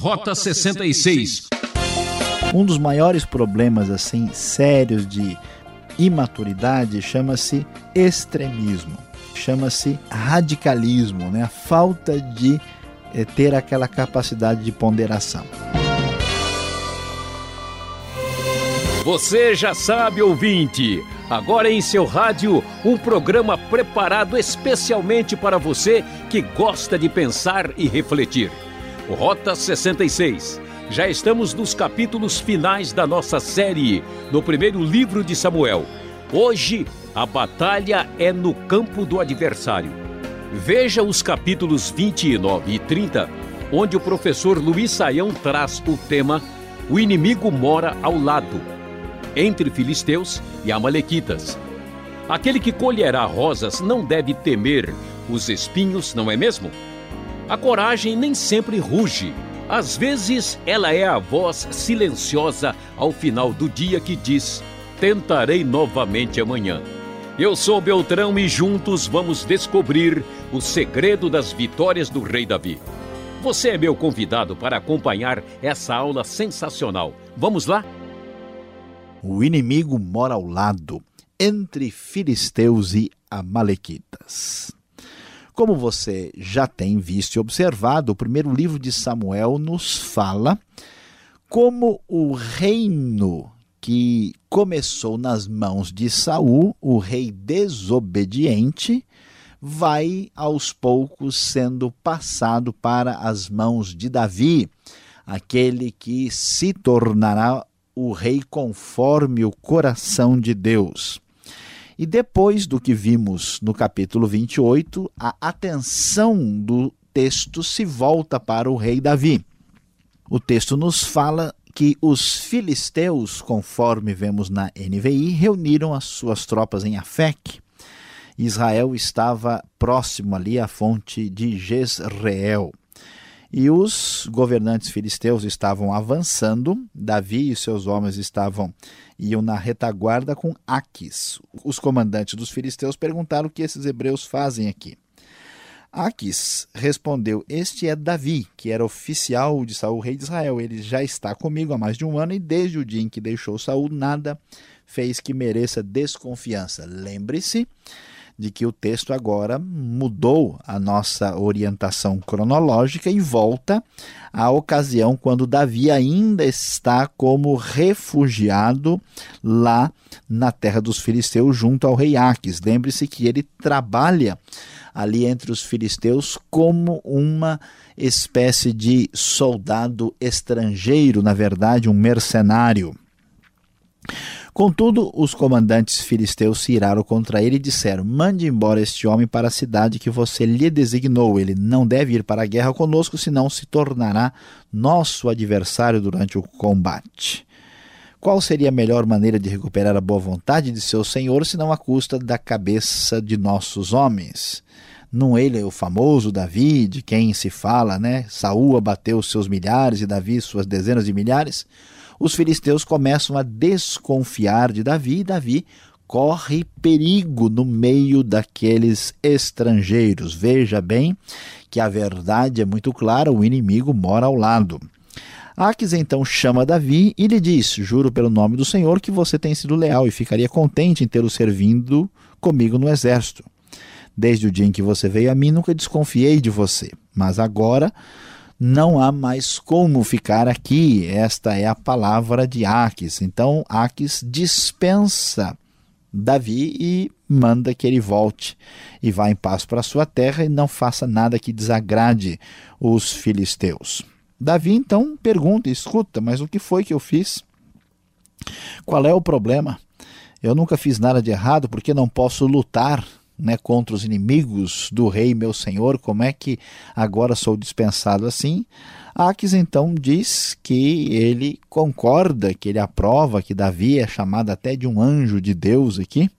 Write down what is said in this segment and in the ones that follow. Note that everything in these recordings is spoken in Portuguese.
Rota 66. Um dos maiores problemas assim sérios de imaturidade chama-se extremismo, chama-se radicalismo, né? A falta de é, ter aquela capacidade de ponderação. Você já sabe, ouvinte. Agora em seu rádio, um programa preparado especialmente para você que gosta de pensar e refletir. Rota 66. Já estamos nos capítulos finais da nossa série, no primeiro livro de Samuel. Hoje, a batalha é no campo do adversário. Veja os capítulos 29 e 30, onde o professor Luiz Saião traz o tema O inimigo mora ao lado, entre filisteus e amalequitas. Aquele que colherá rosas não deve temer os espinhos, não é mesmo? A coragem nem sempre ruge. Às vezes, ela é a voz silenciosa ao final do dia que diz: Tentarei novamente amanhã. Eu sou Beltrão e juntos vamos descobrir o segredo das vitórias do Rei Davi. Você é meu convidado para acompanhar essa aula sensacional. Vamos lá? O inimigo mora ao lado, entre filisteus e amalequitas. Como você já tem visto e observado, o primeiro livro de Samuel nos fala como o reino que começou nas mãos de Saul, o rei desobediente, vai aos poucos sendo passado para as mãos de Davi, aquele que se tornará o rei conforme o coração de Deus. E depois do que vimos no capítulo 28, a atenção do texto se volta para o rei Davi. O texto nos fala que os filisteus, conforme vemos na NVI, reuniram as suas tropas em Afec. Israel estava próximo ali à fonte de Jezreel. E os governantes filisteus estavam avançando, Davi e seus homens estavam iam na retaguarda com Aquis. Os comandantes dos filisteus perguntaram o que esses hebreus fazem aqui. Aquis respondeu: Este é Davi, que era oficial de Saul, rei de Israel. Ele já está comigo há mais de um ano e desde o dia em que deixou Saul, nada fez que mereça desconfiança. Lembre-se de que o texto agora mudou a nossa orientação cronológica e volta à ocasião quando Davi ainda está como refugiado lá na terra dos filisteus junto ao rei Aques. Lembre-se que ele trabalha ali entre os filisteus como uma espécie de soldado estrangeiro, na verdade, um mercenário. Contudo, os comandantes filisteus se iraram contra ele e disseram: Mande embora este homem para a cidade que você lhe designou. Ele não deve ir para a guerra conosco, senão se tornará nosso adversário durante o combate. Qual seria a melhor maneira de recuperar a boa vontade de seu senhor, senão à custa da cabeça de nossos homens? Não ele é o famoso Davi, de quem se fala, né? Saúl abateu seus milhares e Davi suas dezenas de milhares os filisteus começam a desconfiar de Davi e Davi corre perigo no meio daqueles estrangeiros. Veja bem que a verdade é muito clara: o inimigo mora ao lado. Aques então chama Davi e lhe diz: Juro pelo nome do Senhor que você tem sido leal e ficaria contente em tê-lo servindo comigo no exército. Desde o dia em que você veio a mim, nunca desconfiei de você, mas agora não há mais como ficar aqui. Esta é a palavra de Aques. Então, Aques dispensa Davi e manda que ele volte e vá em paz para sua terra e não faça nada que desagrade os filisteus. Davi então pergunta: escuta, mas o que foi que eu fiz? Qual é o problema? Eu nunca fiz nada de errado porque não posso lutar né, contra os inimigos do rei meu senhor, como é que agora sou dispensado assim? Aques então diz que ele concorda, que ele aprova que Davi é chamado até de um anjo de Deus aqui,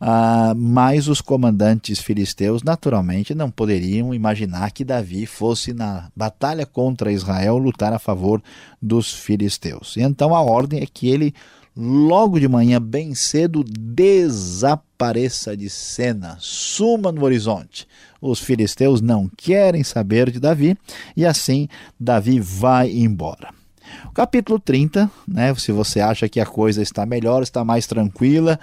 ah, mas os comandantes filisteus naturalmente não poderiam imaginar que Davi fosse na batalha contra Israel lutar a favor dos filisteus. E então a ordem é que ele logo de manhã, bem cedo, desapareça de cena, suma no horizonte. Os filisteus não querem saber de Davi e assim Davi vai embora. O capítulo 30, né, se você acha que a coisa está melhor, está mais tranquila,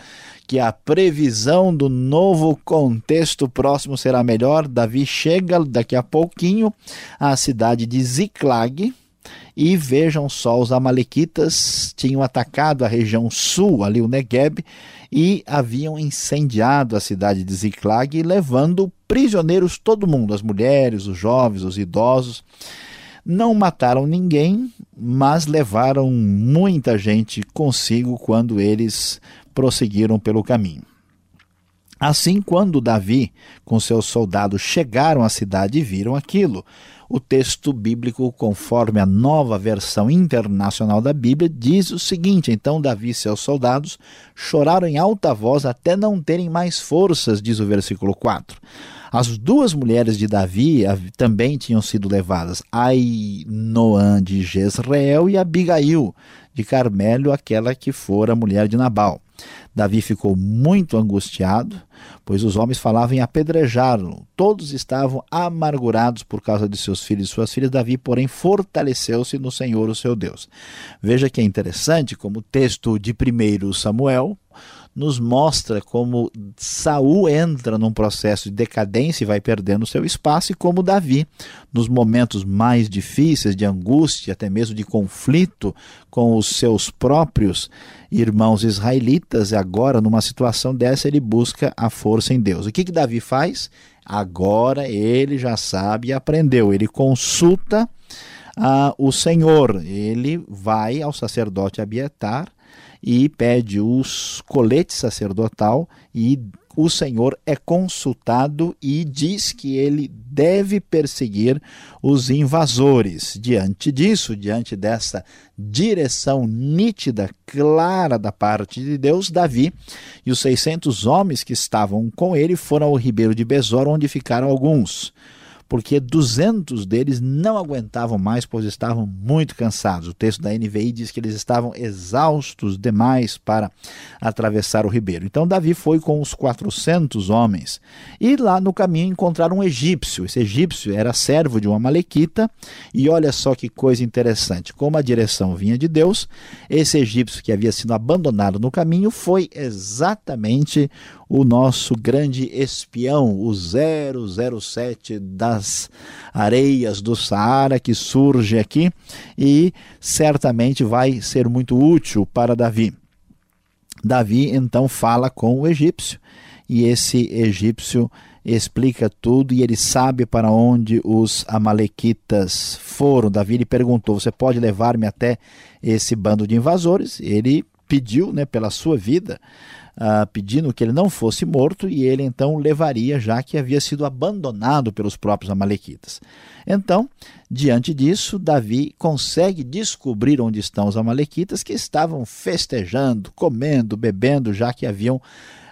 que a previsão do novo contexto próximo será melhor, Davi chega daqui a pouquinho à cidade de Ziclag, e vejam só, os amalequitas tinham atacado a região sul, ali o Negueb, e haviam incendiado a cidade de Ziclag, levando prisioneiros todo mundo, as mulheres, os jovens, os idosos. Não mataram ninguém, mas levaram muita gente consigo quando eles prosseguiram pelo caminho. Assim, quando Davi com seus soldados chegaram à cidade e viram aquilo, o texto bíblico, conforme a nova versão internacional da Bíblia, diz o seguinte: Então Davi e seus soldados choraram em alta voz até não terem mais forças, diz o versículo 4. As duas mulheres de Davi também tinham sido levadas, Ainoã de Jezreel e Abigail de Carmelo, aquela que fora mulher de Nabal. Davi ficou muito angustiado, pois os homens falavam em apedrejá-lo. Todos estavam amargurados por causa de seus filhos e suas filhas. Davi, porém, fortaleceu-se no Senhor, o seu Deus. Veja que é interessante como o texto de 1 Samuel nos mostra como Saul entra num processo de decadência e vai perdendo seu espaço, e como Davi, nos momentos mais difíceis, de angústia, até mesmo de conflito com os seus próprios irmãos israelitas, e agora, numa situação dessa, ele busca a força em Deus. O que, que Davi faz? Agora ele já sabe e aprendeu, ele consulta uh, o Senhor, ele vai ao sacerdote Abietar e pede os coletes sacerdotal e o Senhor é consultado e diz que ele deve perseguir os invasores. Diante disso, diante dessa direção nítida, clara da parte de Deus, Davi e os 600 homens que estavam com ele foram ao ribeiro de Besor, onde ficaram alguns porque 200 deles não aguentavam mais, pois estavam muito cansados. O texto da NVI diz que eles estavam exaustos demais para atravessar o ribeiro. Então Davi foi com os 400 homens e lá no caminho encontraram um egípcio. Esse egípcio era servo de uma malequita e olha só que coisa interessante. Como a direção vinha de Deus, esse egípcio que havia sido abandonado no caminho foi exatamente o nosso grande espião, o 007 das areias do Saara, que surge aqui e certamente vai ser muito útil para Davi. Davi então fala com o egípcio e esse egípcio explica tudo e ele sabe para onde os amalequitas foram. Davi lhe perguntou: Você pode levar-me até esse bando de invasores? Ele pediu né, pela sua vida uh, pedindo que ele não fosse morto e ele então levaria, já que havia sido abandonado pelos próprios Amalequitas. Então, diante disso, Davi consegue descobrir onde estão os Amalequitas que estavam festejando, comendo, bebendo, já que haviam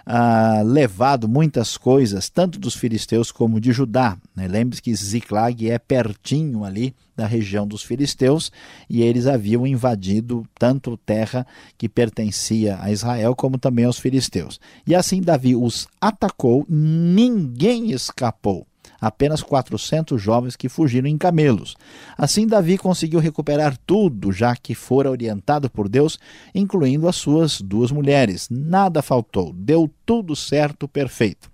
ah, levado muitas coisas, tanto dos filisteus como de Judá. Né? Lembre-se que Ziklag é pertinho ali da região dos filisteus e eles haviam invadido tanto terra que pertencia a Israel como também aos filisteus. E assim Davi os atacou, ninguém escapou apenas 400 jovens que fugiram em camelos. Assim, Davi conseguiu recuperar tudo, já que fora orientado por Deus, incluindo as suas duas mulheres. Nada faltou, deu tudo certo, perfeito.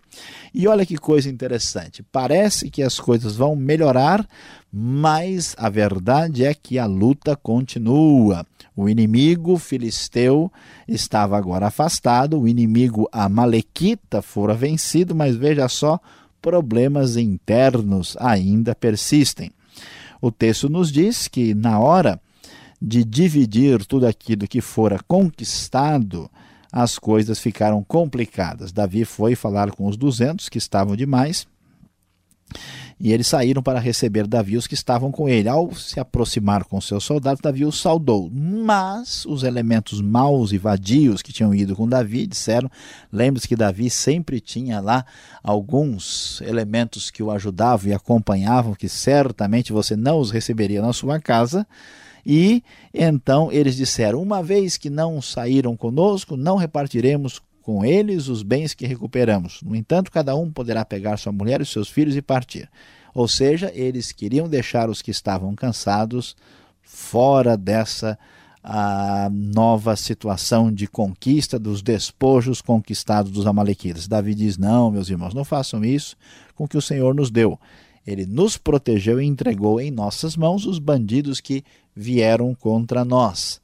E olha que coisa interessante. Parece que as coisas vão melhorar, mas a verdade é que a luta continua. O inimigo filisteu estava agora afastado, o inimigo amalequita fora vencido, mas veja só problemas internos ainda persistem. O texto nos diz que, na hora de dividir tudo aquilo que fora conquistado, as coisas ficaram complicadas. Davi foi falar com os duzentos que estavam demais e eles saíram para receber Davi os que estavam com ele. Ao se aproximar com seus soldados, Davi os saudou. Mas os elementos maus e vadios que tinham ido com Davi disseram: lembre-se que Davi sempre tinha lá alguns elementos que o ajudavam e acompanhavam, que certamente você não os receberia na sua casa E então eles disseram: Uma vez que não saíram conosco, não repartiremos com eles os bens que recuperamos. No entanto, cada um poderá pegar sua mulher e seus filhos e partir. Ou seja, eles queriam deixar os que estavam cansados fora dessa a nova situação de conquista dos despojos conquistados dos amalequitas. Davi diz: Não, meus irmãos, não façam isso com o que o Senhor nos deu. Ele nos protegeu e entregou em nossas mãos os bandidos que vieram contra nós.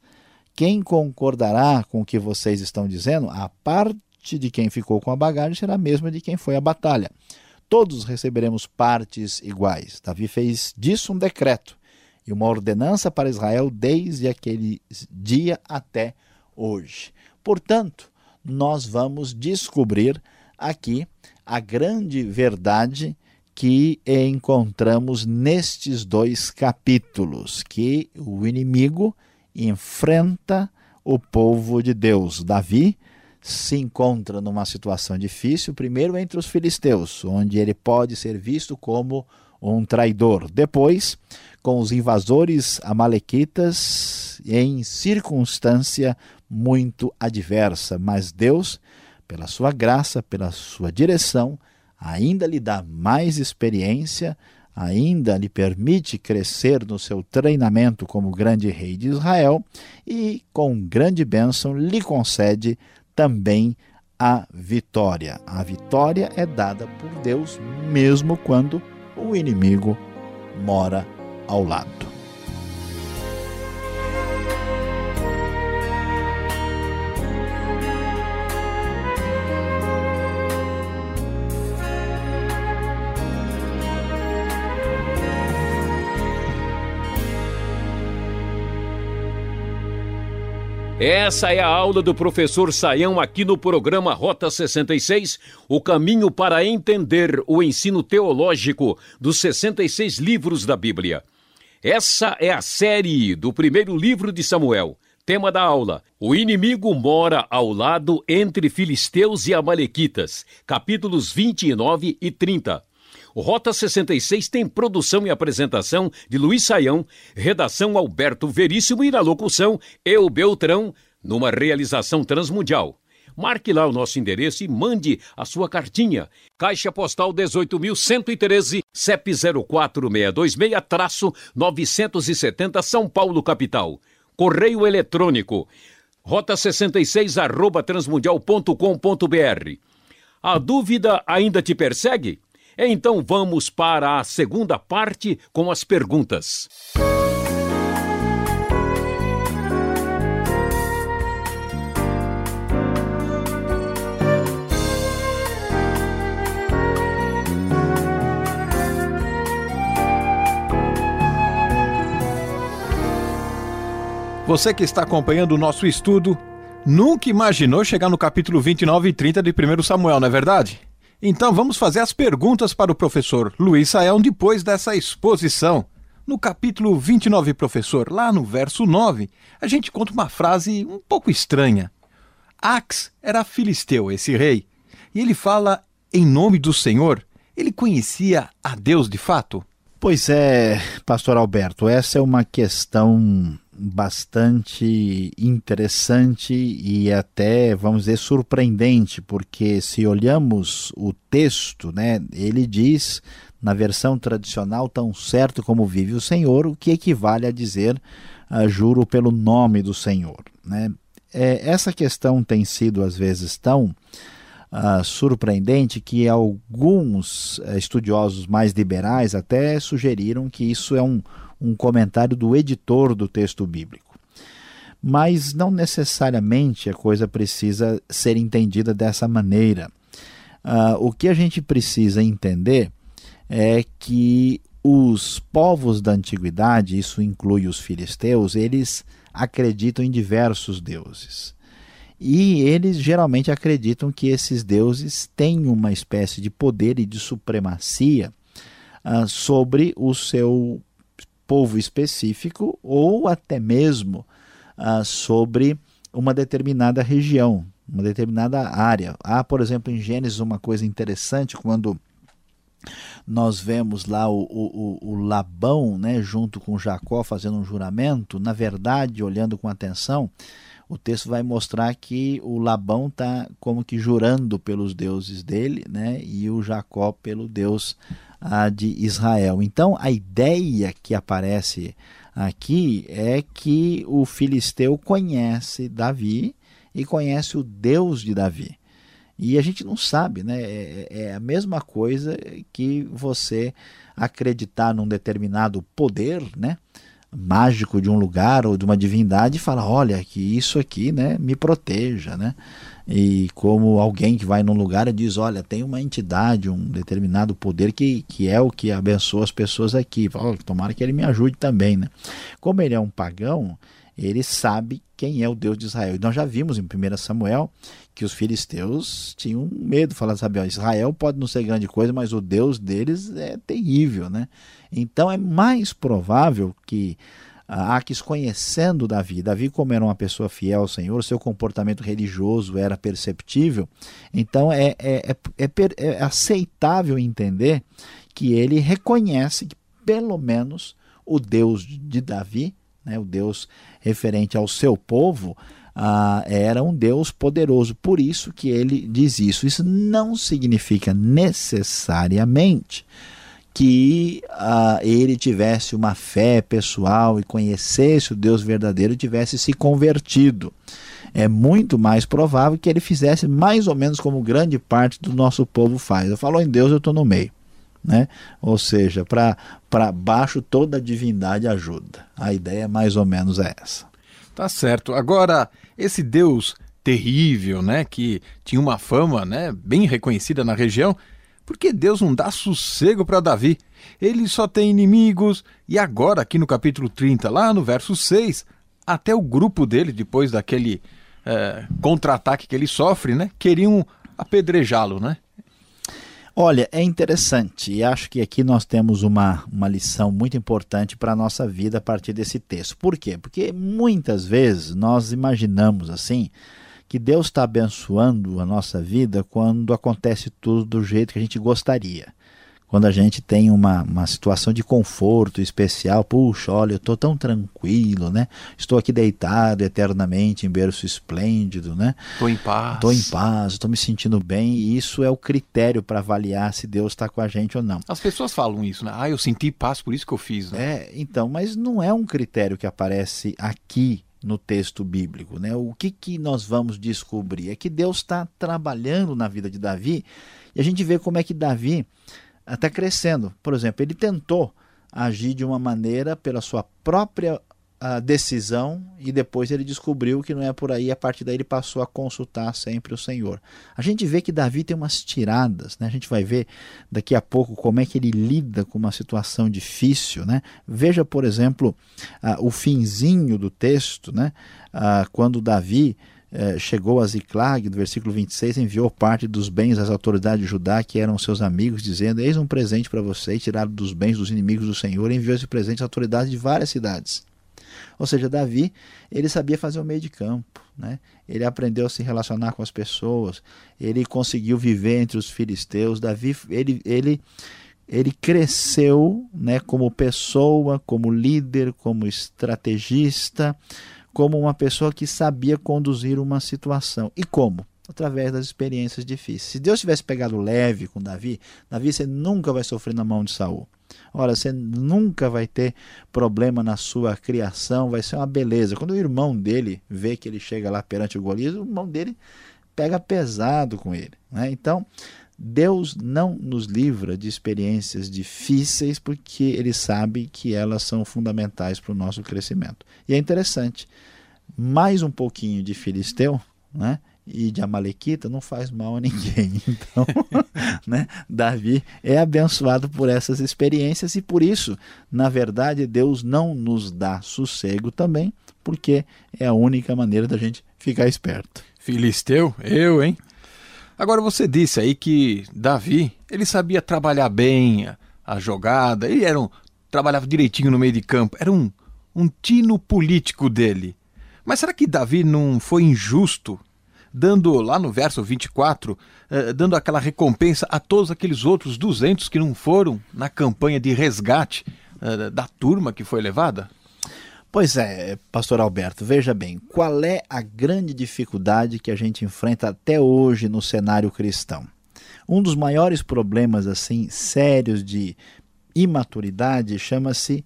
Quem concordará com o que vocês estão dizendo, a parte de quem ficou com a bagagem será a mesma de quem foi à batalha. Todos receberemos partes iguais. Davi fez disso um decreto e uma ordenança para Israel desde aquele dia até hoje. Portanto, nós vamos descobrir aqui a grande verdade que encontramos nestes dois capítulos, que o inimigo enfrenta o povo de Deus. Davi se encontra numa situação difícil, primeiro entre os filisteus, onde ele pode ser visto como um traidor. Depois, com os invasores amalequitas em circunstância muito adversa, mas Deus, pela sua graça, pela sua direção, ainda lhe dá mais experiência, ainda lhe permite crescer no seu treinamento como grande rei de Israel e, com grande bênção, lhe concede também a vitória. A vitória é dada por Deus mesmo quando o inimigo mora ao lado. Essa é a aula do professor Saião aqui no programa Rota 66, o caminho para entender o ensino teológico dos 66 livros da Bíblia. Essa é a série do primeiro livro de Samuel. Tema da aula: O inimigo mora ao lado entre filisteus e amalequitas. Capítulos 29 e 30. Rota 66 tem produção e apresentação de Luiz Saião, redação Alberto Veríssimo e na locução Eu Beltrão, numa realização transmundial. Marque lá o nosso endereço e mande a sua cartinha. Caixa Postal 18.113, CEP 04626-970 São Paulo, capital. Correio eletrônico, rota66 arroba transmundial.com.br. A dúvida ainda te persegue? Então vamos para a segunda parte com as perguntas. Você que está acompanhando o nosso estudo, nunca imaginou chegar no capítulo 29 e 30 de 1 Samuel, não é verdade? Então vamos fazer as perguntas para o professor Luiz Sael depois dessa exposição. No capítulo 29, professor, lá no verso 9, a gente conta uma frase um pouco estranha. Ax era filisteu, esse rei, e ele fala em nome do Senhor. Ele conhecia a Deus de fato? Pois é, pastor Alberto, essa é uma questão bastante interessante e até, vamos dizer, surpreendente, porque se olhamos o texto, né, ele diz na versão tradicional, tão certo como vive o Senhor, o que equivale a dizer uh, juro pelo nome do Senhor. Né? É, essa questão tem sido às vezes tão uh, surpreendente que alguns uh, estudiosos mais liberais até sugeriram que isso é um um comentário do editor do texto bíblico. Mas não necessariamente a coisa precisa ser entendida dessa maneira. Uh, o que a gente precisa entender é que os povos da antiguidade, isso inclui os filisteus, eles acreditam em diversos deuses. E eles geralmente acreditam que esses deuses têm uma espécie de poder e de supremacia uh, sobre o seu povo específico ou até mesmo ah, sobre uma determinada região, uma determinada área. Há, por exemplo, em Gênesis uma coisa interessante quando nós vemos lá o, o, o, Labão, né, junto com Jacó, fazendo um juramento. Na verdade, olhando com atenção, o texto vai mostrar que o Labão está como que jurando pelos deuses dele, né, e o Jacó pelo Deus ah, de Israel. Então, a ideia que aparece aqui é que o filisteu conhece Davi e conhece o Deus de Davi. E a gente não sabe, né? É, é, a mesma coisa que você acreditar num determinado poder, né? Mágico de um lugar ou de uma divindade e falar, olha, que isso aqui, né, me proteja, né? E como alguém que vai num lugar e diz, olha, tem uma entidade, um determinado poder que, que é o que abençoa as pessoas aqui. Fala, tomara que ele me ajude também, né? Como ele é um pagão, ele sabe quem é o Deus de Israel. E nós já vimos em 1 Samuel que os filisteus tinham medo, falando, sabe, ó, Israel pode não ser grande coisa, mas o Deus deles é terrível, né? Então é mais provável que Aques conhecendo Davi, Davi como era uma pessoa fiel ao Senhor, seu comportamento religioso era perceptível, então é, é, é, é aceitável entender que ele reconhece que pelo menos o Deus de Davi né, o Deus referente ao seu povo, ah, era um Deus poderoso. Por isso que ele diz isso. Isso não significa necessariamente que ah, ele tivesse uma fé pessoal e conhecesse o Deus verdadeiro e tivesse se convertido. É muito mais provável que ele fizesse mais ou menos como grande parte do nosso povo faz. Eu falo em Deus, eu estou no meio né? Ou seja, para baixo toda divindade ajuda. A ideia mais ou menos é essa. Tá certo. Agora, esse Deus terrível, né, que tinha uma fama, né, bem reconhecida na região, por que Deus não dá sossego para Davi? Ele só tem inimigos, e agora, aqui no capítulo 30, lá no verso 6, até o grupo dele, depois daquele é, contra-ataque que ele sofre, né, queriam apedrejá-lo, né? Olha, é interessante e acho que aqui nós temos uma, uma lição muito importante para a nossa vida a partir desse texto. Por quê? Porque muitas vezes nós imaginamos assim que Deus está abençoando a nossa vida quando acontece tudo do jeito que a gente gostaria quando a gente tem uma, uma situação de conforto especial, puxa, olha, eu estou tão tranquilo, né? Estou aqui deitado eternamente em berço esplêndido, né? Estou em paz. Estou em paz, estou me sentindo bem, e isso é o critério para avaliar se Deus está com a gente ou não. As pessoas falam isso, né? Ah, eu senti paz, por isso que eu fiz. Né? É, então, mas não é um critério que aparece aqui no texto bíblico, né? O que, que nós vamos descobrir? É que Deus está trabalhando na vida de Davi, e a gente vê como é que Davi até crescendo. Por exemplo, ele tentou agir de uma maneira pela sua própria uh, decisão e depois ele descobriu que não é por aí. A partir daí ele passou a consultar sempre o Senhor. A gente vê que Davi tem umas tiradas, né? A gente vai ver daqui a pouco como é que ele lida com uma situação difícil, né? Veja, por exemplo, uh, o finzinho do texto, né? Uh, quando Davi eh, chegou a Ziclag, do versículo 26, enviou parte dos bens às autoridades de Judá, que eram seus amigos, dizendo: Eis um presente para você, tirado dos bens dos inimigos do Senhor, e enviou esse presente às autoridades de várias cidades. Ou seja, Davi, ele sabia fazer o meio de campo, né? ele aprendeu a se relacionar com as pessoas, ele conseguiu viver entre os filisteus. Davi, ele, ele, ele cresceu né, como pessoa, como líder, como estrategista, como uma pessoa que sabia conduzir uma situação. E como? Através das experiências difíceis. Se Deus tivesse pegado leve com Davi, Davi você nunca vai sofrer na mão de Saul. Ora, você nunca vai ter problema na sua criação, vai ser uma beleza. Quando o irmão dele vê que ele chega lá perante o Golias, o irmão dele pega pesado com ele. Né? Então, Deus não nos livra de experiências difíceis porque Ele sabe que elas são fundamentais para o nosso crescimento. E é interessante, mais um pouquinho de Filisteu né, e de Amalequita não faz mal a ninguém. Então, né, Davi é abençoado por essas experiências e por isso, na verdade, Deus não nos dá sossego também, porque é a única maneira da gente ficar esperto. Filisteu? Eu, hein? Agora você disse aí que Davi, ele sabia trabalhar bem a, a jogada, ele era um, trabalhava direitinho no meio de campo, era um, um tino político dele. Mas será que Davi não foi injusto dando lá no verso 24, eh, dando aquela recompensa a todos aqueles outros 200 que não foram na campanha de resgate eh, da turma que foi levada? Pois é, pastor Alberto, veja bem, qual é a grande dificuldade que a gente enfrenta até hoje no cenário cristão? Um dos maiores problemas assim sérios de imaturidade chama-se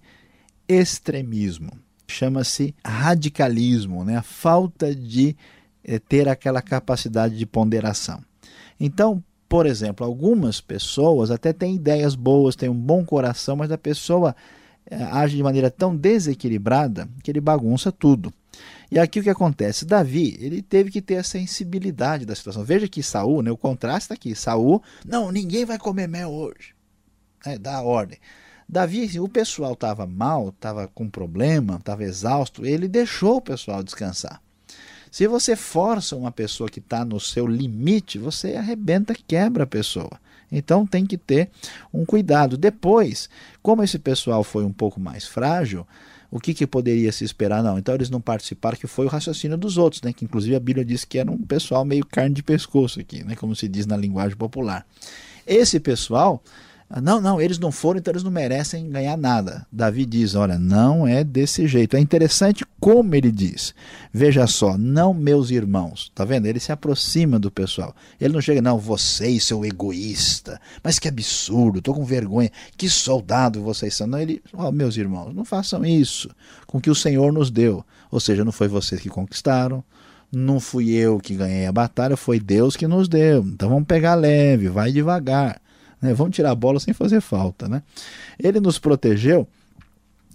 extremismo, chama-se radicalismo, né? a falta de é, ter aquela capacidade de ponderação. Então, por exemplo, algumas pessoas até têm ideias boas, têm um bom coração, mas a pessoa age de maneira tão desequilibrada que ele bagunça tudo. E aqui o que acontece? Davi, ele teve que ter a sensibilidade da situação. Veja que Saul, né, o contraste está aqui. Saul, não, ninguém vai comer mel hoje. É, dá a ordem. Davi, assim, o pessoal estava mal, estava com problema, estava exausto, ele deixou o pessoal descansar. Se você força uma pessoa que está no seu limite, você arrebenta, quebra a pessoa. Então tem que ter um cuidado. Depois, como esse pessoal foi um pouco mais frágil, o que, que poderia se esperar? Não, então eles não participaram, que foi o raciocínio dos outros, né? que inclusive a Bíblia diz que era um pessoal meio carne de pescoço aqui, né? como se diz na linguagem popular. Esse pessoal não, não, eles não foram, então eles não merecem ganhar nada. Davi diz: olha, não é desse jeito. É interessante como ele diz. Veja só, não meus irmãos. Tá vendo? Ele se aproxima do pessoal. Ele não chega, não, vocês, seu egoísta. Mas que absurdo, tô com vergonha. Que soldado vocês são. Não, ele, oh, meus irmãos, não façam isso com que o Senhor nos deu. Ou seja, não foi vocês que conquistaram, não fui eu que ganhei a batalha, foi Deus que nos deu. Então vamos pegar leve, vai devagar. Né? Vamos tirar a bola sem fazer falta. Né? Ele nos protegeu,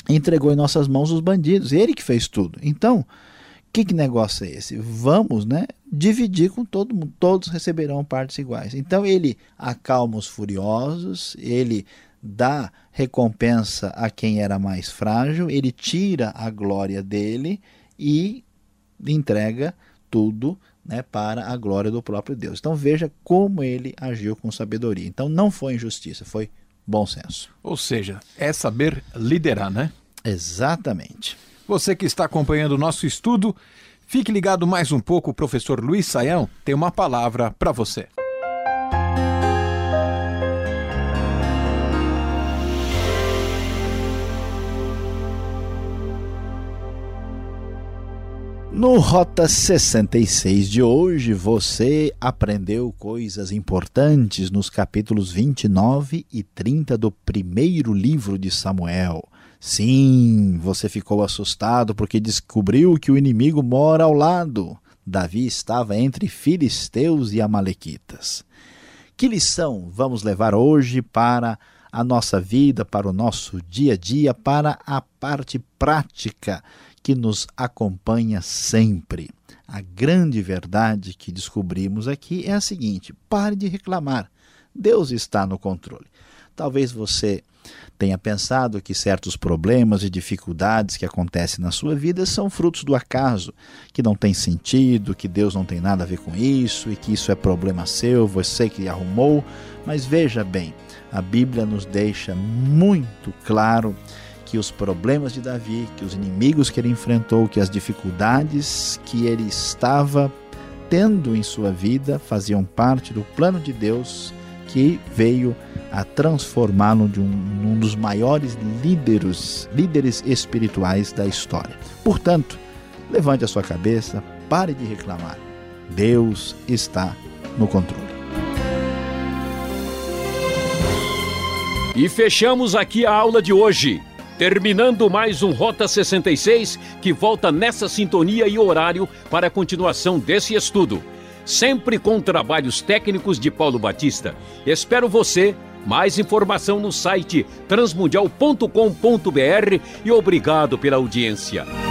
entregou em nossas mãos os bandidos, ele que fez tudo. Então, que, que negócio é esse? Vamos né, dividir com todo mundo, todos receberão partes iguais. Então ele acalma os furiosos, ele dá recompensa a quem era mais frágil, ele tira a glória dele e entrega tudo né, para a glória do próprio Deus. Então veja como ele agiu com sabedoria. Então não foi injustiça, foi bom senso. Ou seja, é saber liderar, né? Exatamente. Você que está acompanhando o nosso estudo, fique ligado mais um pouco, o professor Luiz Saião tem uma palavra para você. No Rota 66 de hoje, você aprendeu coisas importantes nos capítulos 29 e 30 do primeiro livro de Samuel. Sim, você ficou assustado porque descobriu que o inimigo mora ao lado. Davi estava entre filisteus e amalequitas. Que lição vamos levar hoje para a nossa vida, para o nosso dia a dia, para a parte prática que nos acompanha sempre. A grande verdade que descobrimos aqui é a seguinte: pare de reclamar. Deus está no controle. Talvez você tenha pensado que certos problemas e dificuldades que acontecem na sua vida são frutos do acaso, que não tem sentido, que Deus não tem nada a ver com isso e que isso é problema seu, você que arrumou. Mas veja bem, a Bíblia nos deixa muito claro que os problemas de Davi, que os inimigos que ele enfrentou, que as dificuldades que ele estava tendo em sua vida faziam parte do plano de Deus que veio a transformá-lo de um, um dos maiores líderes, líderes espirituais da história. Portanto, levante a sua cabeça, pare de reclamar. Deus está no controle. E fechamos aqui a aula de hoje. Terminando mais um Rota 66 que volta nessa sintonia e horário para a continuação desse estudo. Sempre com trabalhos técnicos de Paulo Batista. Espero você. Mais informação no site transmundial.com.br e obrigado pela audiência.